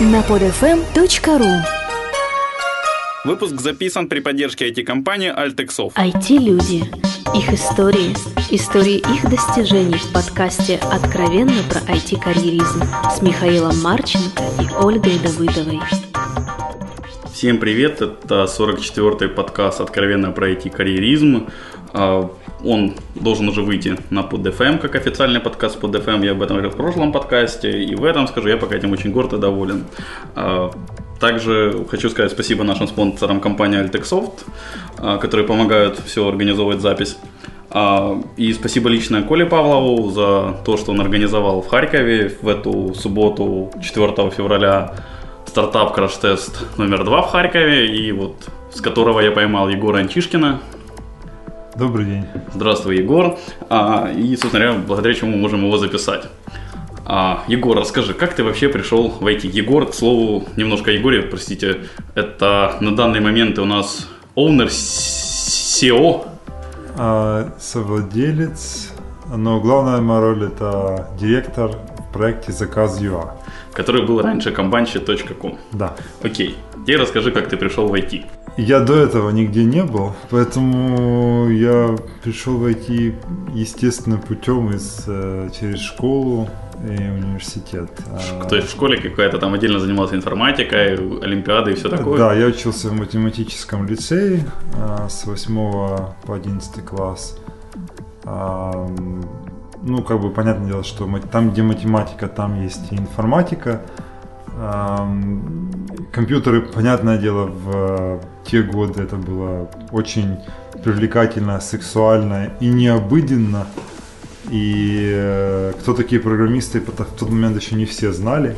на podfm.ru Выпуск записан при поддержке IT-компании Altexov. IT-люди. Их истории. Истории их достижений в подкасте «Откровенно про IT-карьеризм» с Михаилом Марченко и Ольгой Давыдовой. Всем привет, это 44-й подкаст «Откровенно про IT-карьеризм». А, он должен уже выйти на PodFM, как официальный подкаст PodFM. Я об этом говорил в прошлом подкасте, и в этом скажу, я пока этим очень горд и доволен. А, также хочу сказать спасибо нашим спонсорам компании Altexoft, а, которые помогают все организовывать запись. И спасибо лично Коле Павлову за то, что он организовал в Харькове в эту субботу 4 февраля стартап краш-тест номер два в Харькове, и вот с которого я поймал Егора Антишкина. Добрый день. Здравствуй, Егор. А, и, собственно говоря, благодаря чему мы можем его записать. А, Егор, расскажи, как ты вообще пришел в IT? Егор, к слову, немножко Егоре, простите, это на данный момент у нас owner SEO. А, совладелец, но главная моя роль это директор в проекте Заказ ЮА. Который был раньше комбанчи.ком. Да. Окей. Теперь расскажи, как ты пришел в IT. Я до этого нигде не был, поэтому я пришел в IT естественным путем из, э, через школу и университет. А, То есть в школе какая-то там отдельно занимался информатикой, олимпиады и все такое? Да, я учился в математическом лицее а, с 8 по 11 класс. А, ну, как бы, понятное дело, что там, где математика, там есть и информатика. Компьютеры, понятное дело, в те годы это было очень привлекательно, сексуально и необыденно. И э, кто такие программисты, в тот момент еще не все знали.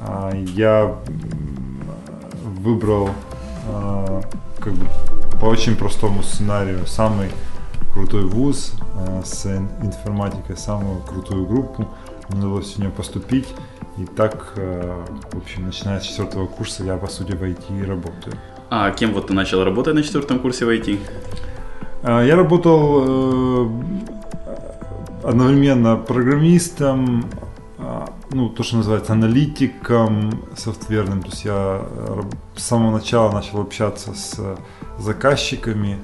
А, я выбрал а, как бы по очень простому сценарию самый крутой вуз а, с информатикой, самую крутую группу. Мне удалось в нее поступить. И так, э, в общем, начиная с четвертого курса я, по сути, в IT работаю. А кем вот ты начал работать на четвертом курсе в IT? А, я работал э, одновременно программистом, а, ну, то, что называется аналитиком софтверным. То есть я э, с самого начала начал общаться с заказчиками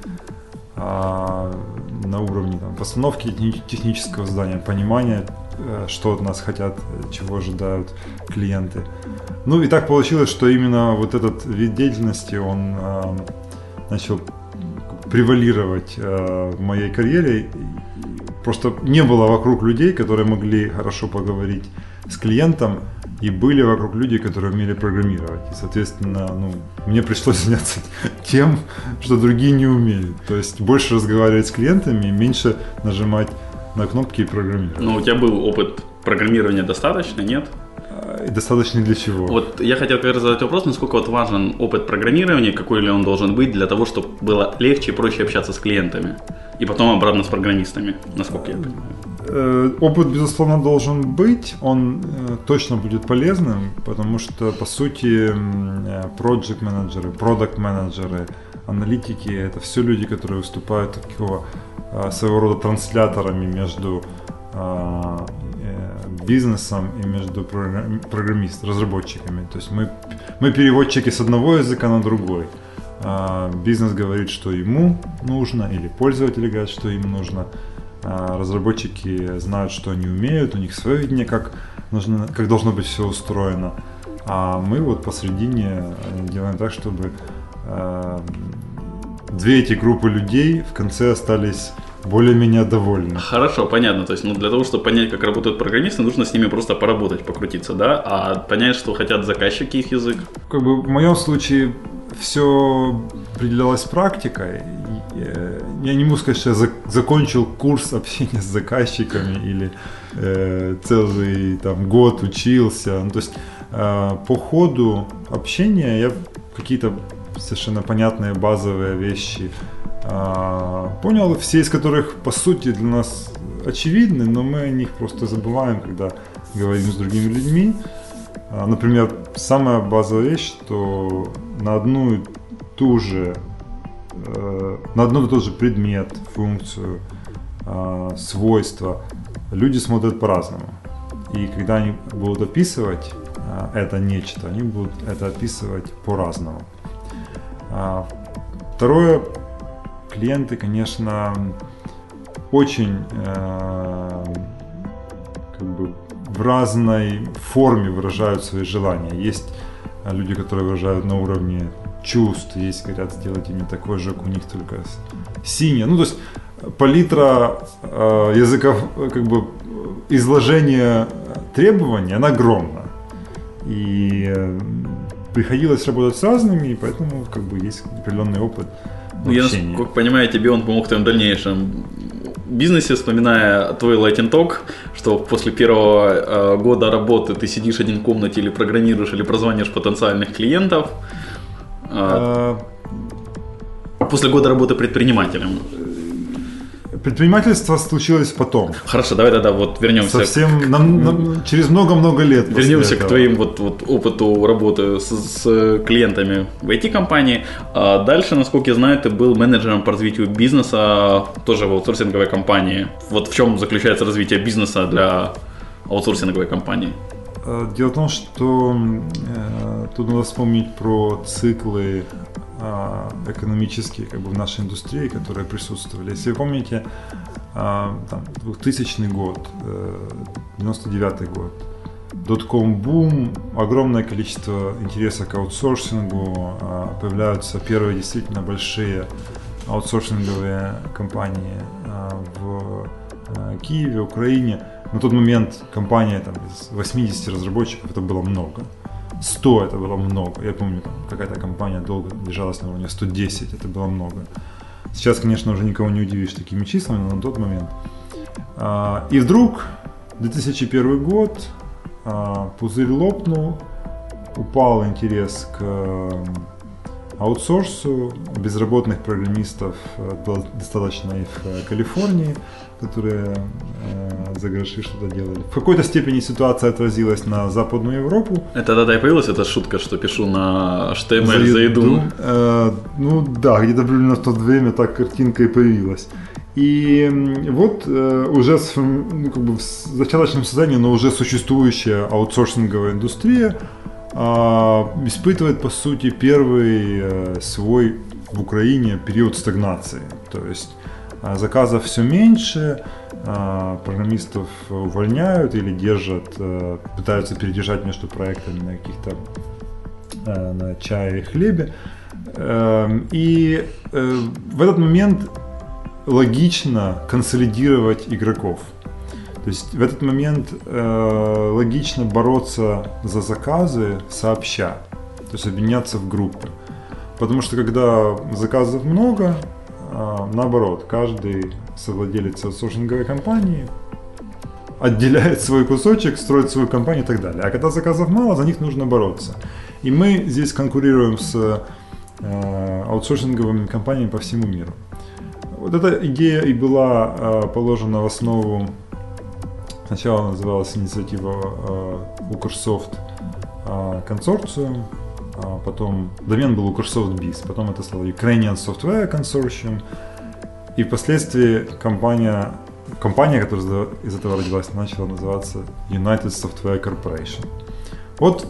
а, на уровне там, постановки технического здания, понимания Э, что от нас хотят, чего ожидают клиенты. Ну и так получилось, что именно вот этот вид деятельности, он э, начал превалировать э, в моей карьере. Просто не было вокруг людей, которые могли хорошо поговорить с клиентом, и были вокруг люди, которые умели программировать. И, соответственно, ну, мне пришлось заняться тем, что другие не умели. То есть больше разговаривать с клиентами, меньше нажимать на кнопки и программировать. Ну, у тебя был опыт программирования достаточно, нет? И достаточно для чего? Вот я хотел как раз задать вопрос, насколько вот важен опыт программирования, какой ли он должен быть для того, чтобы было легче и проще общаться с клиентами. И потом обратно с программистами, насколько я понимаю. Э, опыт, безусловно, должен быть, он э, точно будет полезным, потому что, по сути, project менеджеры продукт менеджеры аналитики – это все люди, которые выступают такого Э, своего рода трансляторами между э, э, бизнесом и между программистами, разработчиками. То есть мы, мы переводчики с одного языка на другой. Бизнес говорит, что ему нужно, или пользователи говорят, что им нужно. Разработчики знают, что они умеют, у них свое видение, как, нужно, как должно быть все устроено. А мы вот посредине делаем так, чтобы две эти группы людей в конце остались более-менее довольны. Хорошо, понятно. То есть, ну, для того, чтобы понять, как работают программисты, нужно с ними просто поработать, покрутиться, да? А понять, что хотят заказчики, их язык? Как бы в моем случае все определялось практикой. Э, я не могу сказать, что я закончил курс общения с заказчиками или э, целый там год учился. Ну, то есть э, по ходу общения я какие-то совершенно понятные базовые вещи а, понял, все из которых по сути для нас очевидны, но мы о них просто забываем, когда говорим с другими людьми. А, например, самая базовая вещь, что на одну и ту же, э, на одно и тот же предмет, функцию, а, свойства люди смотрят по-разному. И когда они будут описывать это нечто, они будут это описывать по-разному. А, второе, клиенты, конечно, очень э, как бы в разной форме выражают свои желания. Есть люди, которые выражают на уровне чувств, есть, говорят, сделайте мне такой же, как у них, только синий. Ну, то есть палитра э, языков, как бы изложения требований, она огромна. И э, приходилось работать с разными, и поэтому как бы есть определенный опыт. Ну, я, насколько понимаю, тебе он помог в твоем дальнейшем бизнесе, вспоминая твой Lighting Talk, что после первого э, года работы ты сидишь один в комнате или программируешь, или прозваниваешь потенциальных клиентов. Э, а... После года работы предпринимателем. Предпринимательство случилось потом. Хорошо, давай тогда вот вернемся. Совсем к... нам, нам, через много-много лет. Вернемся к твоим вот, вот опыту работы с, с клиентами в IT-компании. А дальше, насколько я знаю, ты был менеджером по развитию бизнеса тоже в аутсорсинговой компании. Вот в чем заключается развитие бизнеса для аутсорсинговой компании? Э, дело в том, что э, тут надо вспомнить про циклы экономические как бы в нашей индустрии, которые присутствовали. Если вы помните, а, там, 2000 год, 99 э, год, дотком бум, огромное количество интереса к аутсорсингу, а, появляются первые действительно большие аутсорсинговые компании в Киеве, Украине. На тот момент компания там, из 80 разработчиков, это было много. 100 это было много. Я помню, какая-то компания долго держалась на уровне 110, это было много. Сейчас, конечно, уже никого не удивишь такими числами, но на тот момент. А, и вдруг 2001 год, а, пузырь лопнул, упал интерес к аутсорсу, безработных программистов э, было достаточно и в э, Калифорнии, которые э, за гроши что-то делали. В какой-то степени ситуация отразилась на Западную Европу. Это тогда и появилась эта шутка, что пишу на HTML за еду? За еду. Э, ну да, где-то примерно в то время так картинка и появилась. И вот э, уже с, ну, как бы в зачаточном состоянии, но уже существующая аутсорсинговая индустрия а, испытывает, по сути, первый э, свой в Украине период стагнации. То есть заказов все меньше, а, программистов увольняют или держат, э, пытаются передержать между проектами на каких-то э, на чае и хлебе. Эм, и в этот момент логично консолидировать игроков – то есть в этот момент э, логично бороться за заказы сообща, то есть объединяться в группы. Потому что когда заказов много, э, наоборот, каждый совладелец аутсорсинговой компании отделяет свой кусочек, строит свою компанию и так далее. А когда заказов мало, за них нужно бороться. И мы здесь конкурируем с э, аутсорсинговыми компаниями по всему миру. Вот эта идея и была э, положена в основу Сначала называлась инициатива э, Укрсофт консорциум, а потом домен был Укрсофт Biz, потом это стало Ukrainian Software Consortium, и впоследствии компания, компания, которая из этого родилась, начала называться United Software Corporation. Вот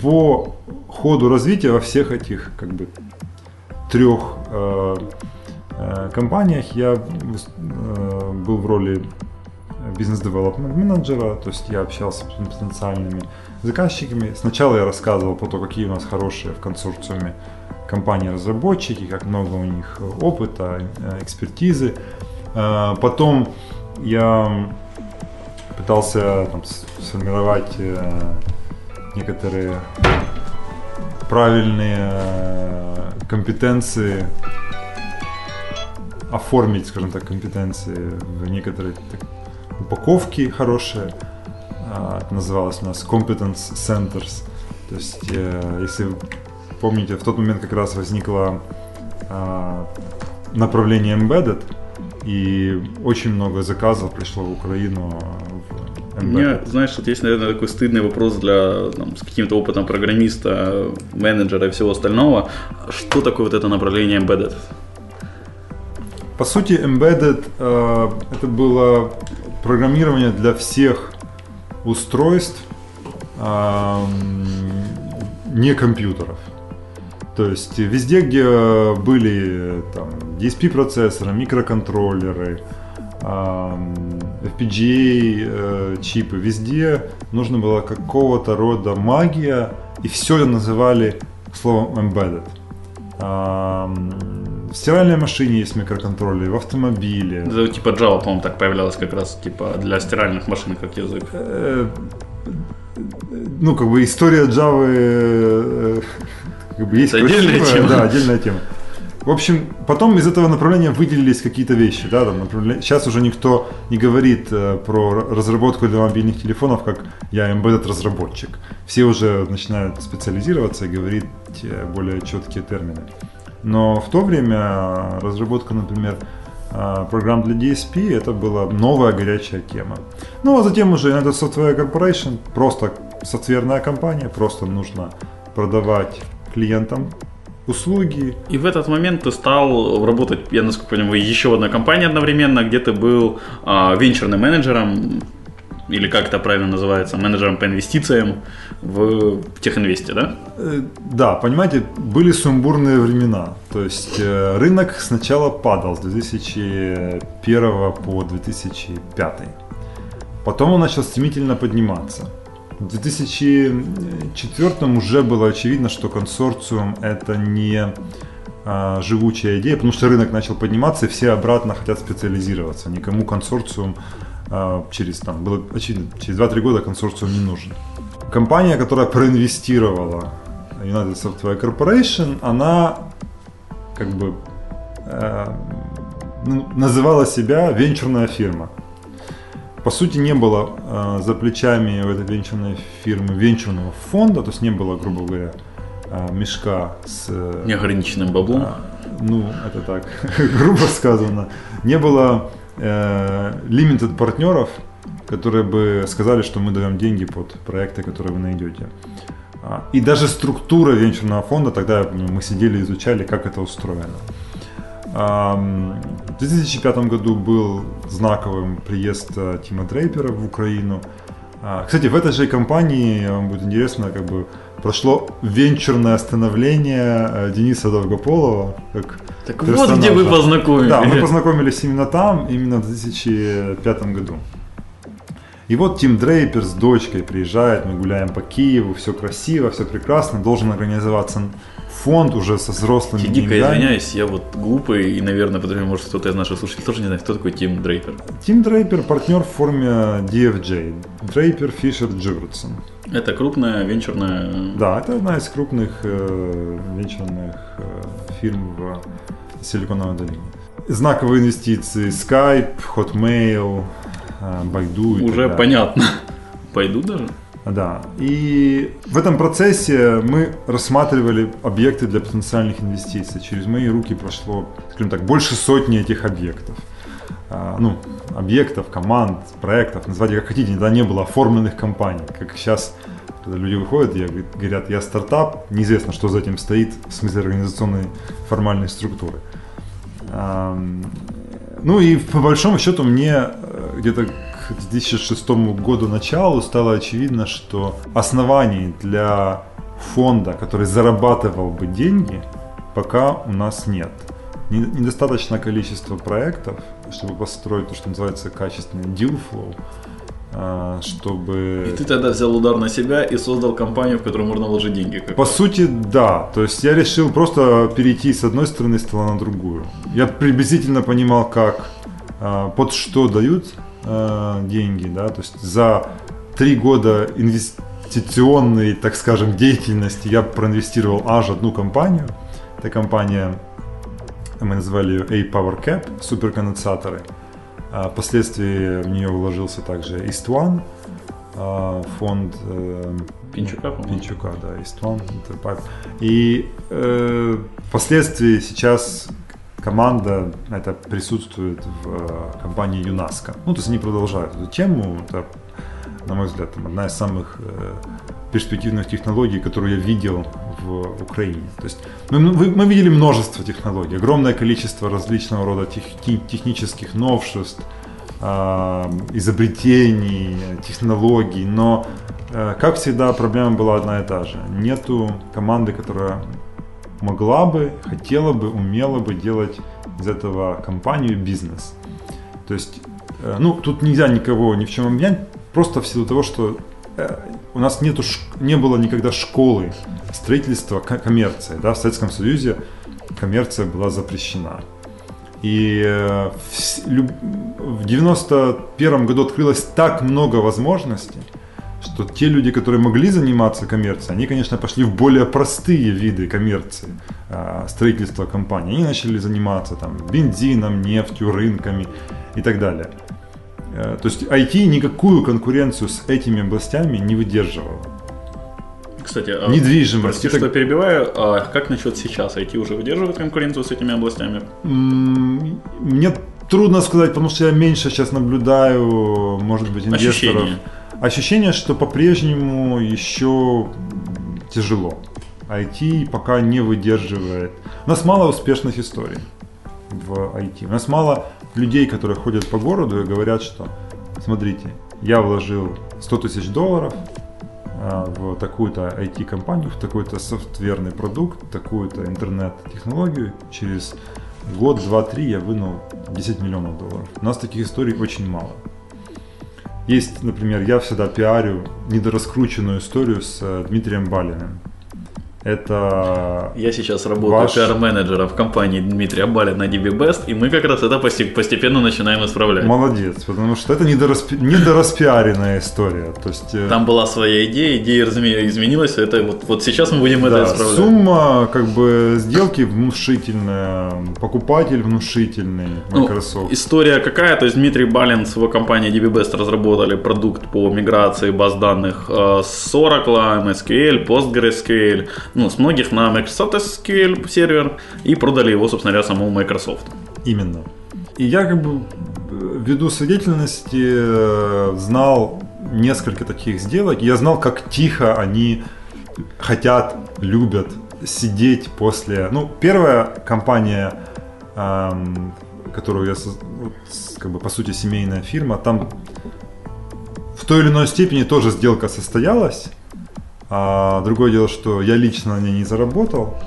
по ходу развития во всех этих как бы трех э, э, компаниях я э, был в роли бизнес-девелопмент менеджера, то есть я общался с потенциальными заказчиками. Сначала я рассказывал про то, какие у нас хорошие в консорциуме компании-разработчики, как много у них опыта, э, экспертизы. Э, потом я пытался там, сформировать э, некоторые правильные компетенции, оформить, скажем так, компетенции в некоторые упаковки хорошие. А, это называлось у нас Competence Centers. То есть, э, если вы помните, в тот момент как раз возникло а, направление Embedded, и очень много заказов пришло в Украину в Мне, знаешь, вот есть, наверное, такой стыдный вопрос для там, с каким-то опытом программиста, менеджера и всего остального. Что такое вот это направление Embedded? По сути, Embedded э, это было программирование для всех устройств, не компьютеров. То есть везде, где были там, DSP-процессоры, микроконтроллеры, FPGA э, везде нужно было какого-то рода магия, и все называли словом embedded. В стиральной машине есть микроконтроллеры, в автомобиле. Это, типа Java, по-моему, так появлялось как раз типа для стиральных машин как язык. Э, ну, как бы история Java э, как бы есть отдельная тема. Да, отдельная тема. В общем, потом из этого направления выделились какие-то вещи. Да, там, направление... Сейчас уже никто не говорит э, про разработку для мобильных телефонов, как я embedded разработчик. Все уже начинают специализироваться и говорить э, более четкие термины. Но в то время разработка, например, э, программ для DSP это была новая горячая тема. Ну а затем уже United Software Corporation, просто софтверная компания, просто нужно продавать клиентам услуги. И в этот момент ты стал работать, я насколько понимаю, еще в одной компании одновременно, где ты был а, венчурным менеджером, или как это правильно называется, менеджером по инвестициям в Техинвесте, да? Э, да, понимаете, были сумбурные времена. То есть э, рынок сначала падал с 2001 по 2005. Потом он начал стремительно подниматься. В 2004 уже было очевидно, что консорциум это не а, живучая идея, потому что рынок начал подниматься, и все обратно хотят специализироваться. Никому консорциум через, там, было очевидно, через 2-3 года консорциум не нужен. Компания, которая проинвестировала United Software Corporation, она как бы э, называла себя венчурная фирма по сути, не было э, за плечами у этой венчурной фирмы венчурного фонда, то есть не было, грубо говоря, э, мешка с... Э, Неограниченным баблом? Э, ну, это так, грубо сказано. Не было э, limited партнеров, которые бы сказали, что мы даем деньги под проекты, которые вы найдете. А, и даже структура венчурного фонда, тогда мы сидели и изучали, как это устроено. В 2005 году был знаковым приезд э, Тима Дрейпера в Украину. А, кстати, в этой же компании, вам будет интересно, как бы прошло венчурное становление э, Дениса Довгополова. Как так вот где вы познакомились. Да, мы познакомились именно там, именно в 2005 году. И вот Тим Дрейпер с дочкой приезжает, мы гуляем по Киеву, все красиво, все прекрасно, должен организоваться фонд уже со взрослыми Дико деньгами. извиняюсь, я вот глупый, и, наверное, потому может, кто-то из наших слушателей тоже не знает, кто такой Тим Дрейпер. Тим Дрейпер – партнер в форме DFJ. Дрейпер Фишер Джурдсон. Это крупная венчурная... Да, это одна из крупных э, венчурных э, фирм в Силиконовой долине. Знаковые инвестиции Skype, Hotmail, э, Baidu Уже понятно. Пойду даже? Да. И в этом процессе мы рассматривали объекты для потенциальных инвестиций. Через мои руки прошло, скажем так, больше сотни этих объектов. А, ну, объектов, команд, проектов, называйте как хотите, никогда не было оформленных компаний. Как сейчас, когда люди выходят и говорят, я стартап, неизвестно, что за этим стоит в смысле организационной формальной структуры. Ну и по большому счету мне э, где-то к 2006 году началу стало очевидно, что оснований для фонда, который зарабатывал бы деньги, пока у нас нет. Недостаточно количество проектов, чтобы построить то, что называется качественный deal flow, а, чтобы... И ты тогда взял удар на себя и создал компанию, в которую можно вложить деньги. Как По сути, да. То есть я решил просто перейти с одной стороны стола на другую. Я приблизительно понимал, как, а, под что дают э, деньги, да, то есть за три года инвестиционной, так скажем, деятельности я проинвестировал аж одну компанию. Это компания, мы назвали ее A-Power Cap, суперконденсаторы. А впоследствии в нее вложился также East One, а, фонд э, Пинчука, Пинчука, да, East One, И э, впоследствии сейчас команда это присутствует в э, компании ЮНАСКО. Ну, то есть они продолжают эту тему. Это, на мой взгляд, там, одна из самых э, перспективных технологий, которую я видел в Украине. То есть мы, мы видели множество технологий, огромное количество различного рода тех, технических новшеств, э, изобретений, технологий, но, э, как всегда, проблема была одна и та же. Нету команды, которая могла бы, хотела бы, умела бы делать из этого компанию бизнес. То есть, э, ну, тут нельзя никого ни в чем обвинять, просто в силу того, что э, у нас нету, не было никогда школы строительства коммерции. Да? В Советском Союзе коммерция была запрещена. И э, в 91 году открылось так много возможностей, что те люди, которые могли заниматься коммерцией, они, конечно, пошли в более простые виды коммерции, а, строительства компаний. Они начали заниматься там бензином, нефтью, рынками и так далее. Э, то есть IT никакую конкуренцию с этими областями не выдерживало. Кстати, а недвижимость. Прости, это... что перебиваю. А как насчет сейчас? IT уже выдерживает конкуренцию с этими областями? Мне трудно сказать, потому что я меньше сейчас наблюдаю, может быть, инвесторов. Ощущение ощущение, что по-прежнему еще тяжело. IT пока не выдерживает. У нас мало успешных историй в IT. У нас мало людей, которые ходят по городу и говорят, что смотрите, я вложил 100 тысяч долларов а, в такую-то IT-компанию, в такой-то софтверный продукт, такую-то интернет-технологию. Через год, два, три я вынул 10 миллионов долларов. У нас таких историй очень мало. Есть, например, я всегда пиарю недораскрученную историю с э, Дмитрием Балиным. Это Я сейчас работаю ваш... пиар-менеджером в компании Дмитрия Балина на DB Best, и мы как раз это постепенно начинаем исправлять. Молодец, потому что это недораспи... недораспиаренная история. То есть... Э, Там была своя идея, идея изменилась, это вот, вот сейчас мы будем да, это исправлять. Сумма как бы сделки внушительная, покупатель внушительный ну, Microsoft. Ну, история какая? То есть Дмитрий Балин с его компанией DB Best разработали продукт по миграции баз данных э, с Oracle, MSQL, PostgreSQL, ну, с многих на Microsoft SQL сервер и продали его, собственно говоря, самому Microsoft. Именно. И я как бы ввиду свидетельности э, знал несколько таких сделок. Я знал, как тихо они хотят, любят сидеть после... Ну, первая компания, эм, которую я... Как бы, по сути, семейная фирма, там в той или иной степени тоже сделка состоялась. А другое дело, что я лично на ней не заработал,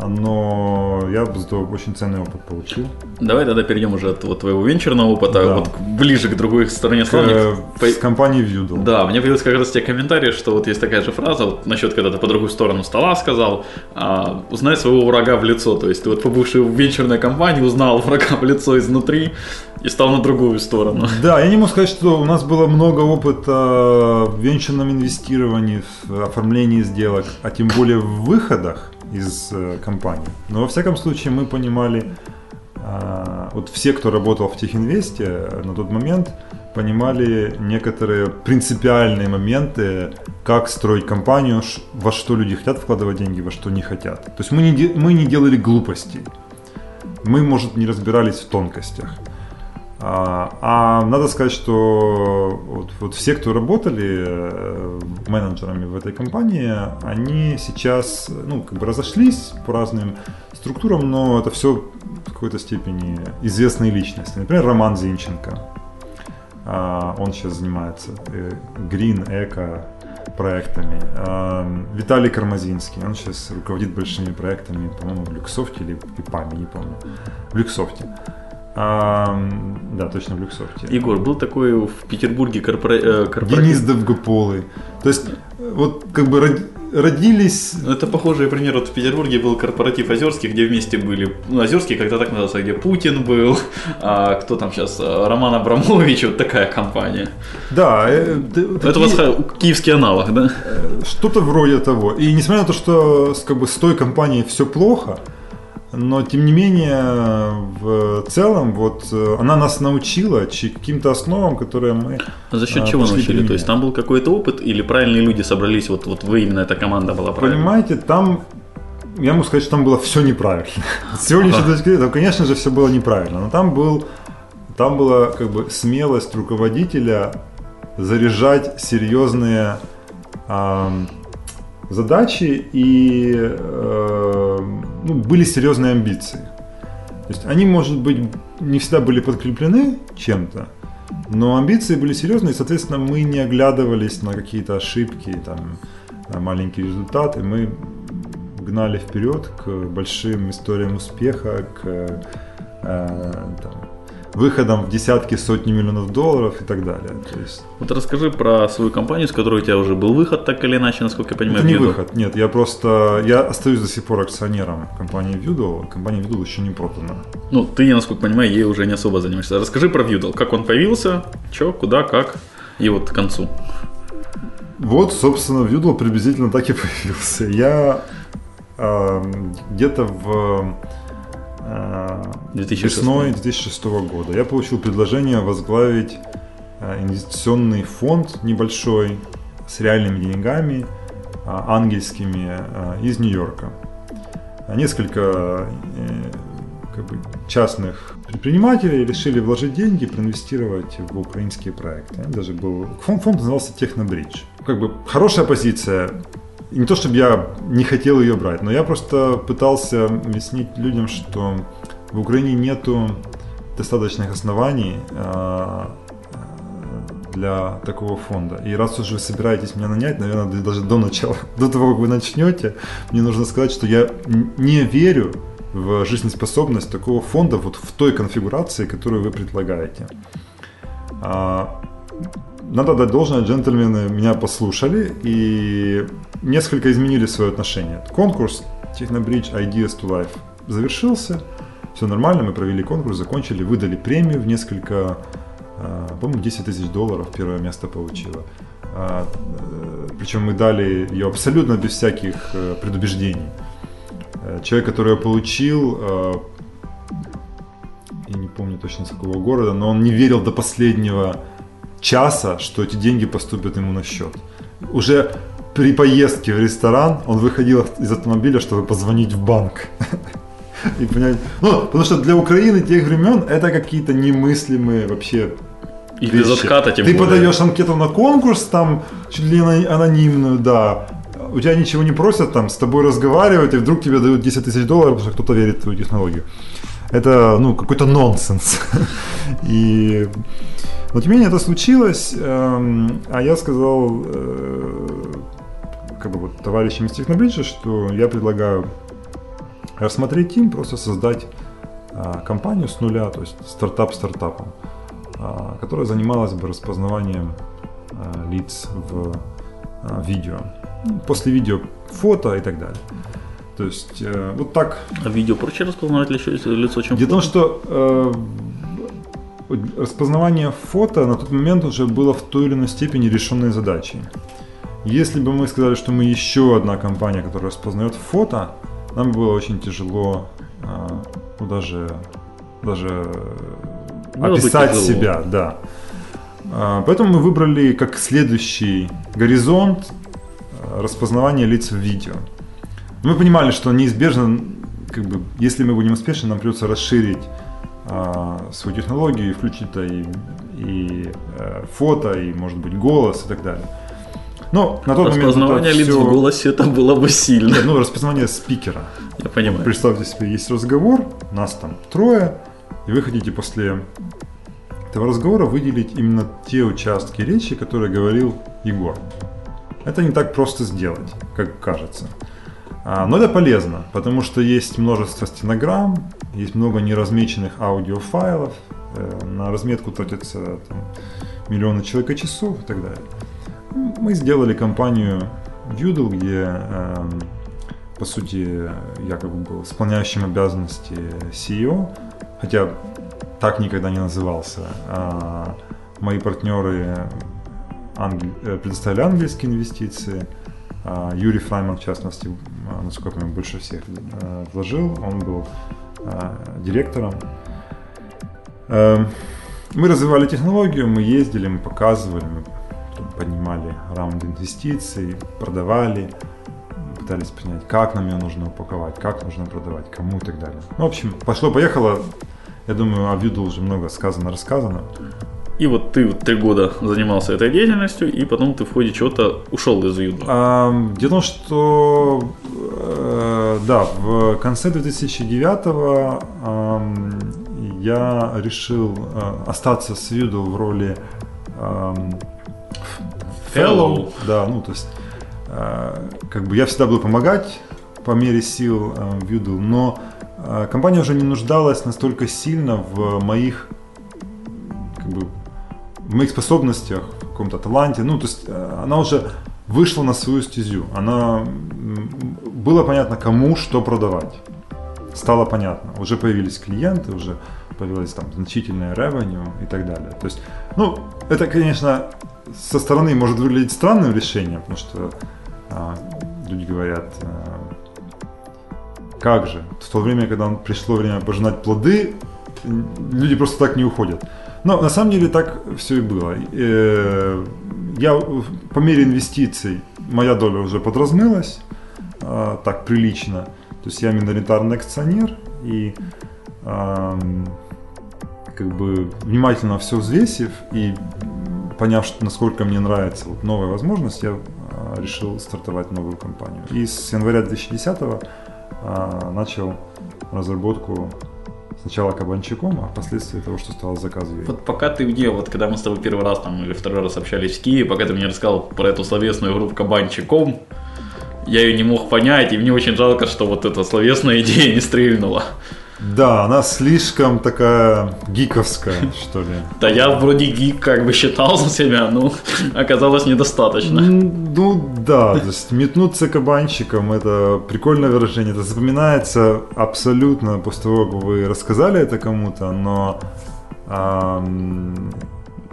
но я зато очень ценный опыт получил. Давай тогда перейдем уже от вот твоего венчурного опыта да. вот ближе к другой стороне слона. С компанией Viewdle. Да, мне появился как раз те комментарии, что вот есть такая же фраза вот насчет, когда ты по другую сторону стола сказал, а, узнай своего врага в лицо. То есть ты вот побывший в венчурной компании узнал врага в лицо изнутри и стал на другую сторону. Да, я не могу сказать, что у нас было много опыта в венчурном инвестировании, в оформлении сделок, а тем более в выходах из э, компании. Но во всяком случае мы понимали, а, вот все, кто работал в Техинвесте э, на тот момент, понимали некоторые принципиальные моменты, как строить компанию, во что люди хотят вкладывать деньги, во что не хотят. То есть мы не, мы не делали глупостей. Мы, может, не разбирались в тонкостях. А, а надо сказать, что вот, вот все, кто работали э, менеджерами в этой компании, они сейчас ну, как бы разошлись по разным структурам, но это все в какой-то степени известные личности. Например, Роман Зинченко. А, он сейчас занимается э, Green, Эко проектами. А, Виталий Кармазинский, он сейчас руководит большими проектами, по-моему, в Люксофте или в ИПАМе, не помню. В Люксофте. А, да, точно в Люксофте. Егор, был такой в Петербурге корпора... Э, корпоратив... Денис Довгополый. То есть, вот как бы родились... Ну, это похожий пример. Вот в Петербурге был корпоратив Озерских, где вместе были... Ну, Озерский когда так назывался, где Путин был, а кто там сейчас, Роман Абрамович, вот такая компания. Да. Э, это такие... у вас киевский аналог, да? Э, что-то вроде того. И несмотря на то, что как бы с той компанией все плохо, но, тем не менее, в целом, вот э, она нас научила каким-то основам, которые мы а За счет а, чего научили? Применять. То есть там был какой-то опыт или правильные люди собрались, вот, вот вы именно эта команда была правильная? Понимаете, там я могу сказать, что там было все неправильно. С сегодняшней точки зрения, конечно же, все было неправильно, но там был, там была как бы смелость руководителя заряжать серьезные задачи и э, ну, были серьезные амбиции. То есть они, может быть, не всегда были подкреплены чем-то, Но амбиции были серьезные, и, соответственно, мы не оглядывались на какие-то ошибки, там, на маленькие результаты. Мы гнали вперед к большим историям успеха, к э, там, выходом в десятки, сотни миллионов долларов и так далее. То есть... Вот расскажи про свою компанию, с которой у тебя уже был выход, так или иначе, насколько я понимаю. Это не выход, нет, я просто, я остаюсь до сих пор акционером компании Viewdle, компания Viewdle еще не продана. Ну, ты, я насколько понимаю, ей уже не особо занимаешься. Расскажи про Viewdle, как он появился, что, куда, как, и вот к концу. Вот, собственно, Viewdle приблизительно так и появился. Я э, где-то в 2006. весной 2006 года я получил предложение возглавить э, инвестиционный фонд небольшой с реальными деньгами, а, ангельскими, э, из Нью-Йорка. Несколько э, как бы, частных предпринимателей решили вложить деньги, проинвестировать в украинские проекты. Даже был фонд, фонд назывался Технобридж. Как бы хорошая позиция, не то, чтобы я не хотел ее брать, но я просто пытался объяснить людям, что в Украине нету достаточных оснований а, для такого фонда. И раз уж вы собираетесь меня нанять, наверное, даже до начала, до того, как вы начнете, мне нужно сказать, что я не верю в жизнеспособность такого фонда вот в той конфигурации, которую вы предлагаете. Надо дать должное, джентльмены меня послушали и несколько изменили свое отношение. Конкурс Technobridge Ideas to Life завершился, все нормально, мы провели конкурс, закончили, выдали премию в несколько, а, по-моему, 10 тысяч долларов первое место получило. А, э, Причем мы дали ее абсолютно без всяких э, предубеждений. Э, человек, который ее получил, я не помню точно с какого города, но он не верил до последнего часа, что эти деньги поступят ему на счет. Уже при поездке в ресторан он выходил из автомобиля, чтобы позвонить в банк. И понять, ну, потому что для Украины тех времен это какие-то немыслимые вообще и без отката, тем Ты более. подаешь анкету на конкурс, там, чуть ли не анонимную, да. У тебя ничего не просят, там, с тобой разговаривать, и вдруг тебе дают 10 тысяч долларов, потому что кто-то верит в твою технологию. Это, ну, какой-то нонсенс. И но тем не менее это случилось, эм, а я сказал э, как бы вот товарищам из Технобриджа, что я предлагаю рассмотреть им, просто создать а, компанию с нуля, то есть стартап стартапом, а, которая занималась бы распознаванием а, лиц в видео. После видео фото и так далее. То есть э, вот так. А видео проще распознавать лицо, чем Дело в том, что э, распознавание фото на тот момент уже было в той или иной степени решенной задачей. Если бы мы сказали, что мы еще одна компания, которая распознает фото, нам было очень тяжело а, ну, даже, даже было описать себя, да. А, поэтому мы выбрали как следующий горизонт а, распознавание лиц в видео. Мы понимали, что неизбежно, как бы, если мы будем успешны, нам придется расширить свою технологию и включить то и, и э, фото, и, может быть, голос и так далее. Но на тот распознавание момент лиц все... в голосе это было бы сильно. Нет, ну, распознавание спикера. Я понимаю. Представьте себе, есть разговор, нас там трое, и вы хотите после этого разговора выделить именно те участки речи, которые говорил Егор. Это не так просто сделать, как кажется. А, но это полезно, потому что есть множество стенограмм, есть много неразмеченных аудиофайлов, э, на разметку тратятся там, миллионы человека-часов и так далее. Мы сделали компанию Doodle, где, э, по сути, я как бы был исполняющим обязанности CEO, хотя так никогда не назывался. А мои партнеры англи... Э, предоставили английские инвестиции. А Юрий Фрайман, в частности, насколько я понимаю, больше всех э, вложил. Он был э, директором. Э, мы развивали технологию, мы ездили, мы показывали, мы поднимали раунд инвестиций, продавали, пытались понять, как нам ее нужно упаковать, как нужно продавать, кому и так далее. Ну, в общем, пошло-поехало. Я думаю, о Вьюду уже много сказано, рассказано. И вот ты вот три года занимался этой деятельностью, и потом ты в ходе чего-то ушел из Вьюда. А, дело в том, что э, да, в конце 2009 э, я решил э, остаться с Юдл в роли Fellow. Да, ну то есть э, как бы я всегда буду помогать по мере сил э, Юдл, но э, компания уже не нуждалась настолько сильно в моих как бы в моих способностях, в каком-то таланте. Ну, то есть она уже вышла на свою стезю. Она было понятно, кому что продавать. Стало понятно. Уже появились клиенты, уже появилась там значительная revenue и так далее. То есть, ну, это, конечно, со стороны может выглядеть странным решением, потому что а, люди говорят, а, как же, в то время, когда пришло время пожинать плоды, люди просто так не уходят. Но на самом деле так все и было. Э, Я по мере инвестиций, моя доля уже подразмылась, а, так прилично. То есть я миноритарный акционер и ам, как бы внимательно все взвесив и поняв, что, насколько мне нравится вот новая возможность, я а, решил стартовать новую компанию. И с января 2010 а, начал разработку сначала кабанчиком, а впоследствии того, что стало заказывать. Вот пока ты мне, вот когда мы с тобой первый раз там или второй раз общались в Киеве, пока ты мне рассказал про эту словесную игру кабанчиком, я ее не мог понять, и мне очень жалко, что вот эта словесная идея не стрельнула. Да, она слишком такая гиковская, что ли. Да я вроде гик как бы считал за себя, но оказалось недостаточно. Ну да, то есть метнуться кабанчиком это прикольное выражение. Это запоминается абсолютно после того, как вы рассказали это кому-то, но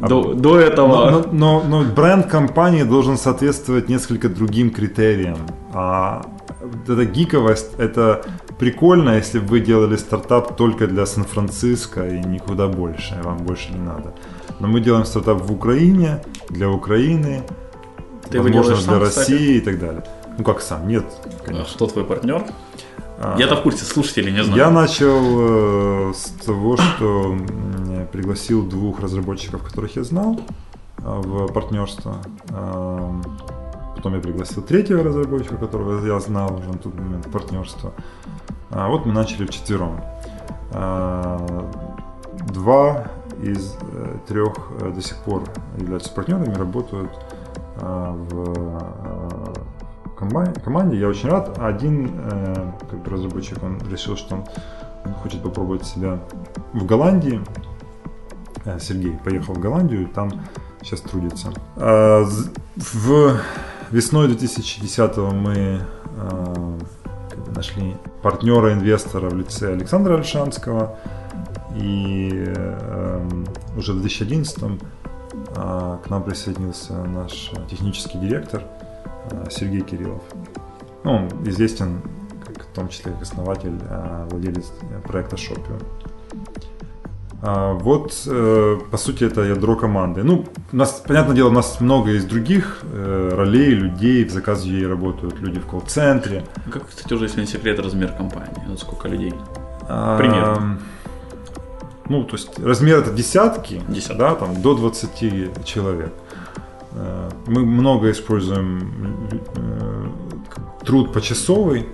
До, до этого... но, но- но- но бренд компании должен соответствовать несколько другим критериям. А эта гиковость это прикольно, если бы вы делали стартап только для Сан-Франциско и никуда больше, и вам больше не надо. Но мы делаем стартап в Украине, для Украины, Ты возможно, для сам, кстати? России и так далее. Ну как сам? Нет, А конечно. Кто твой партнер? А, Я-то в курсе, слушатели не знаю. Я начал э, с того, что пригласил двух разработчиков, которых я знал, э, в партнерство. Эм, Потом я пригласил третьего разработчика, которого я знал уже на тот момент в партнерство. А вот мы начали вчетвером. А, Два из э, трех э, до сих пор являются партнерами, работают в э, команде. Я очень рад. Один э, как бы разработчик, он решил, что он хочет попробовать себя в Голландии. Э, Сергей поехал в Голландию, там сейчас трудится. З- В весной 2010 мы э, как бы нашли партнера, инвестора в лице Александра Альшанского. И уже в 2011 а, к нам присоединился наш э, технический директор э, Сергей Кириллов. Ну, он известен как, в том числе как основатель, э, владелец э, проекта Shopio. А, Вот, э, по сути, это ядро команды. Ну, у нас, понятное дело, у нас много из других э, ролей, людей, в заказе ей работают люди в колл-центре. Как, кстати, уже, если не секрет, размер компании? Вот сколько людей? А, Примерно. Ну, то есть размер это десятки, Десятки. да, там до 20 человек. Э, Мы много используем э, труд почасовый,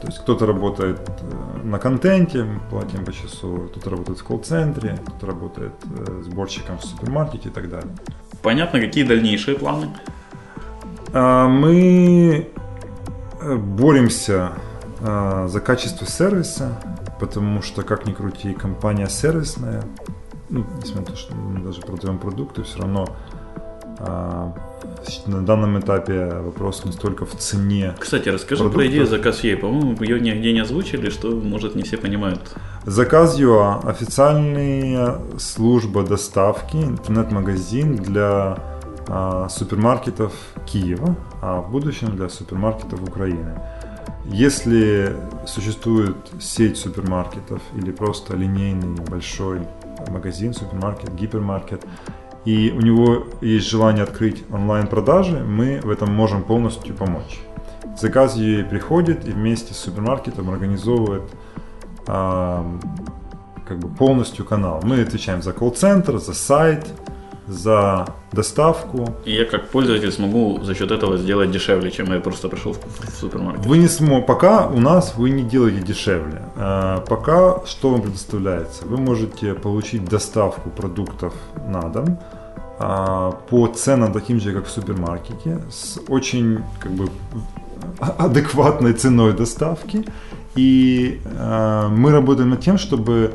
то есть кто-то работает э, на контенте, платим почасово, кто-то работает в колл-центре, кто-то работает сборщиком в супермаркете и так далее. Понятно, какие дальнейшие планы? Мы боремся за качество сервиса, потому что, как ни крути, компания сервисная, ну, несмотря на то, что мы даже продаем продукты, все равно на данном этапе вопрос не столько в цене. Кстати, расскажи про Продуктов. идею заказ ей. По-моему, ее нигде не озвучили, что, может, не все понимают. Заказ.ua – официальная служба доставки, интернет-магазин для а, супермаркетов Киева, а в будущем для супермаркетов Украины. Если существует сеть супермаркетов или просто линейный большой магазин, супермаркет, гипермаркет, и у него есть желание открыть онлайн-продажи, мы в этом можем полностью помочь. Заказ ей приходит и вместе с супермаркетом организовывает а, как бы полностью канал. Мы отвечаем за колл-центр, за сайт, за доставку. И я как пользователь смогу за счет этого сделать дешевле, чем я просто пришел в, супермаркет. Вы не смо... Пока у нас вы не делаете дешевле. А, пока что вам предоставляется? Вы можете получить доставку продуктов на дом а, по ценам таким же, как в супермаркете, с очень как бы адекватной ценой доставки. И э, мы работаем над тем, чтобы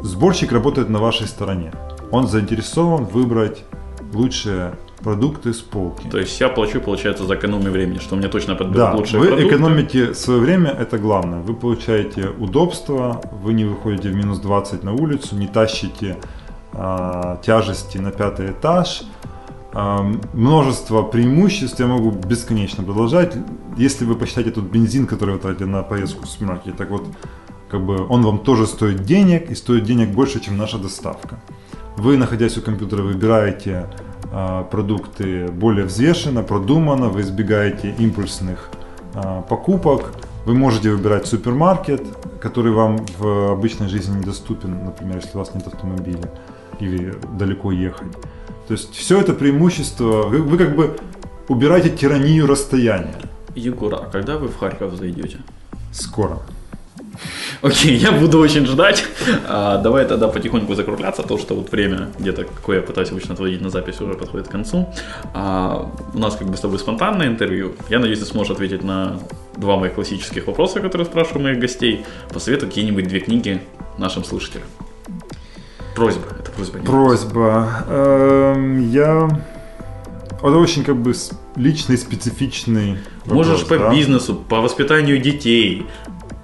сборщик работает на вашей стороне. Он заинтересован выбрать лучшие продукты с полки. То есть я плачу, получается, за экономию времени, что мне точно подберут да, лучшие вы продукты. экономите свое время, это главное. Вы получаете удобство, вы не выходите в минус 20 на улицу, не тащите а, тяжести на пятый этаж. А, множество преимуществ, я могу бесконечно продолжать. Если вы посчитаете тот бензин, который вы тратите на поездку в супермаркет, так вот, как бы он вам тоже стоит денег и стоит денег больше, чем наша доставка. Вы, находясь у компьютера, выбираете а, продукты более взвешенно, продуманно, вы избегаете импульсных а, покупок, вы можете выбирать супермаркет, который вам в обычной жизни недоступен, например, если у вас нет автомобиля или далеко ехать. То есть все это преимущество, вы, вы как бы убираете тиранию расстояния. Егор, а когда вы в Харьков зайдете? Скоро. Окей, я буду очень ждать. А, давай тогда потихоньку закругляться, то что вот время где-то, какое я пытаюсь обычно отводить на запись, уже подходит к концу. А, у нас как бы с тобой спонтанное интервью. Я надеюсь, ты сможешь ответить на два моих классических вопроса, которые спрашиваю моих гостей. Посоветуй какие-нибудь две книги нашим слушателям. Просьба, это просьба. Просьба. Эм, я... Это очень как бы личный, специфичный вопрос, Можешь по да? бизнесу, по воспитанию детей,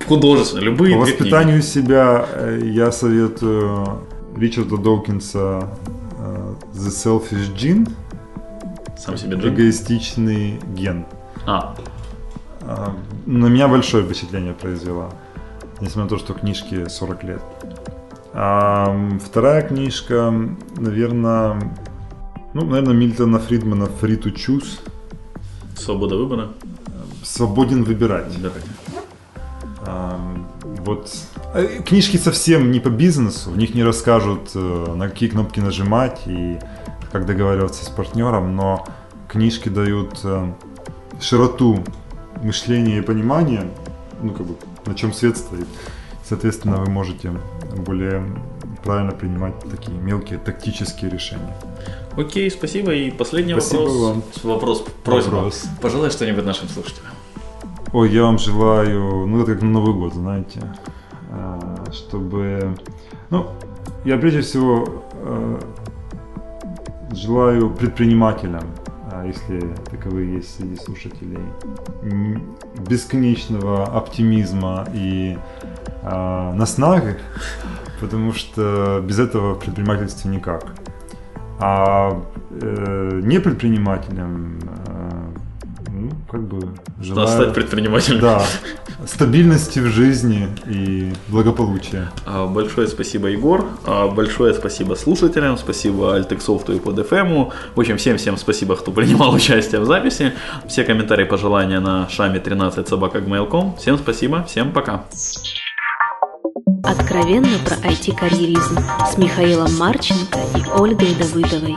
художественно, любые По воспитанию книги. себя э, я советую Ричарда Доукинса э, The Selfish Gene. Сам себе джин? Эгоистичный ген. А. На меня большое впечатление произвела. Несмотря на то, что книжке 40 лет. А вторая книжка, наверное, ну, наверное, Мильтона Фридмана «Free to choose». Свобода выбора. Свободен выбирать. Выбирать. Вот э, книжки совсем не по бизнесу, в них не расскажут, э, на какие кнопки нажимать и как договариваться с партнером, но книжки дают э, широту мышления и понимания, ну как бы на чем свет стоит. Соответственно, вы можете более правильно принимать такие мелкие тактические решения. Окей, спасибо. И последний спасибо вопрос. Вам. Вопрос, просьба. Вопрос. Пожелай что-нибудь нашим слушателям. Ой, я вам желаю, ну это как на Новый год, знаете, а, чтобы, ну, я прежде всего а, желаю предпринимателям, а если таковые есть среди слушателей, бесконечного оптимизма и наснаги, потому что без этого в предпринимательстве никак. А э, не предпринимателям как бы желаю... стать предпринимателем. Да, стабильности в жизни и благополучия. А, большое спасибо, Егор. А, большое спасибо слушателям, спасибо Альтексофту и под FM. В общем, всем-всем спасибо, кто принимал участие в записи. Все комментарии, пожелания на шаме 13 собака Всем спасибо, всем пока. Откровенно про IT-карьеризм с Михаилом Марченко и Ольгой Давыдовой.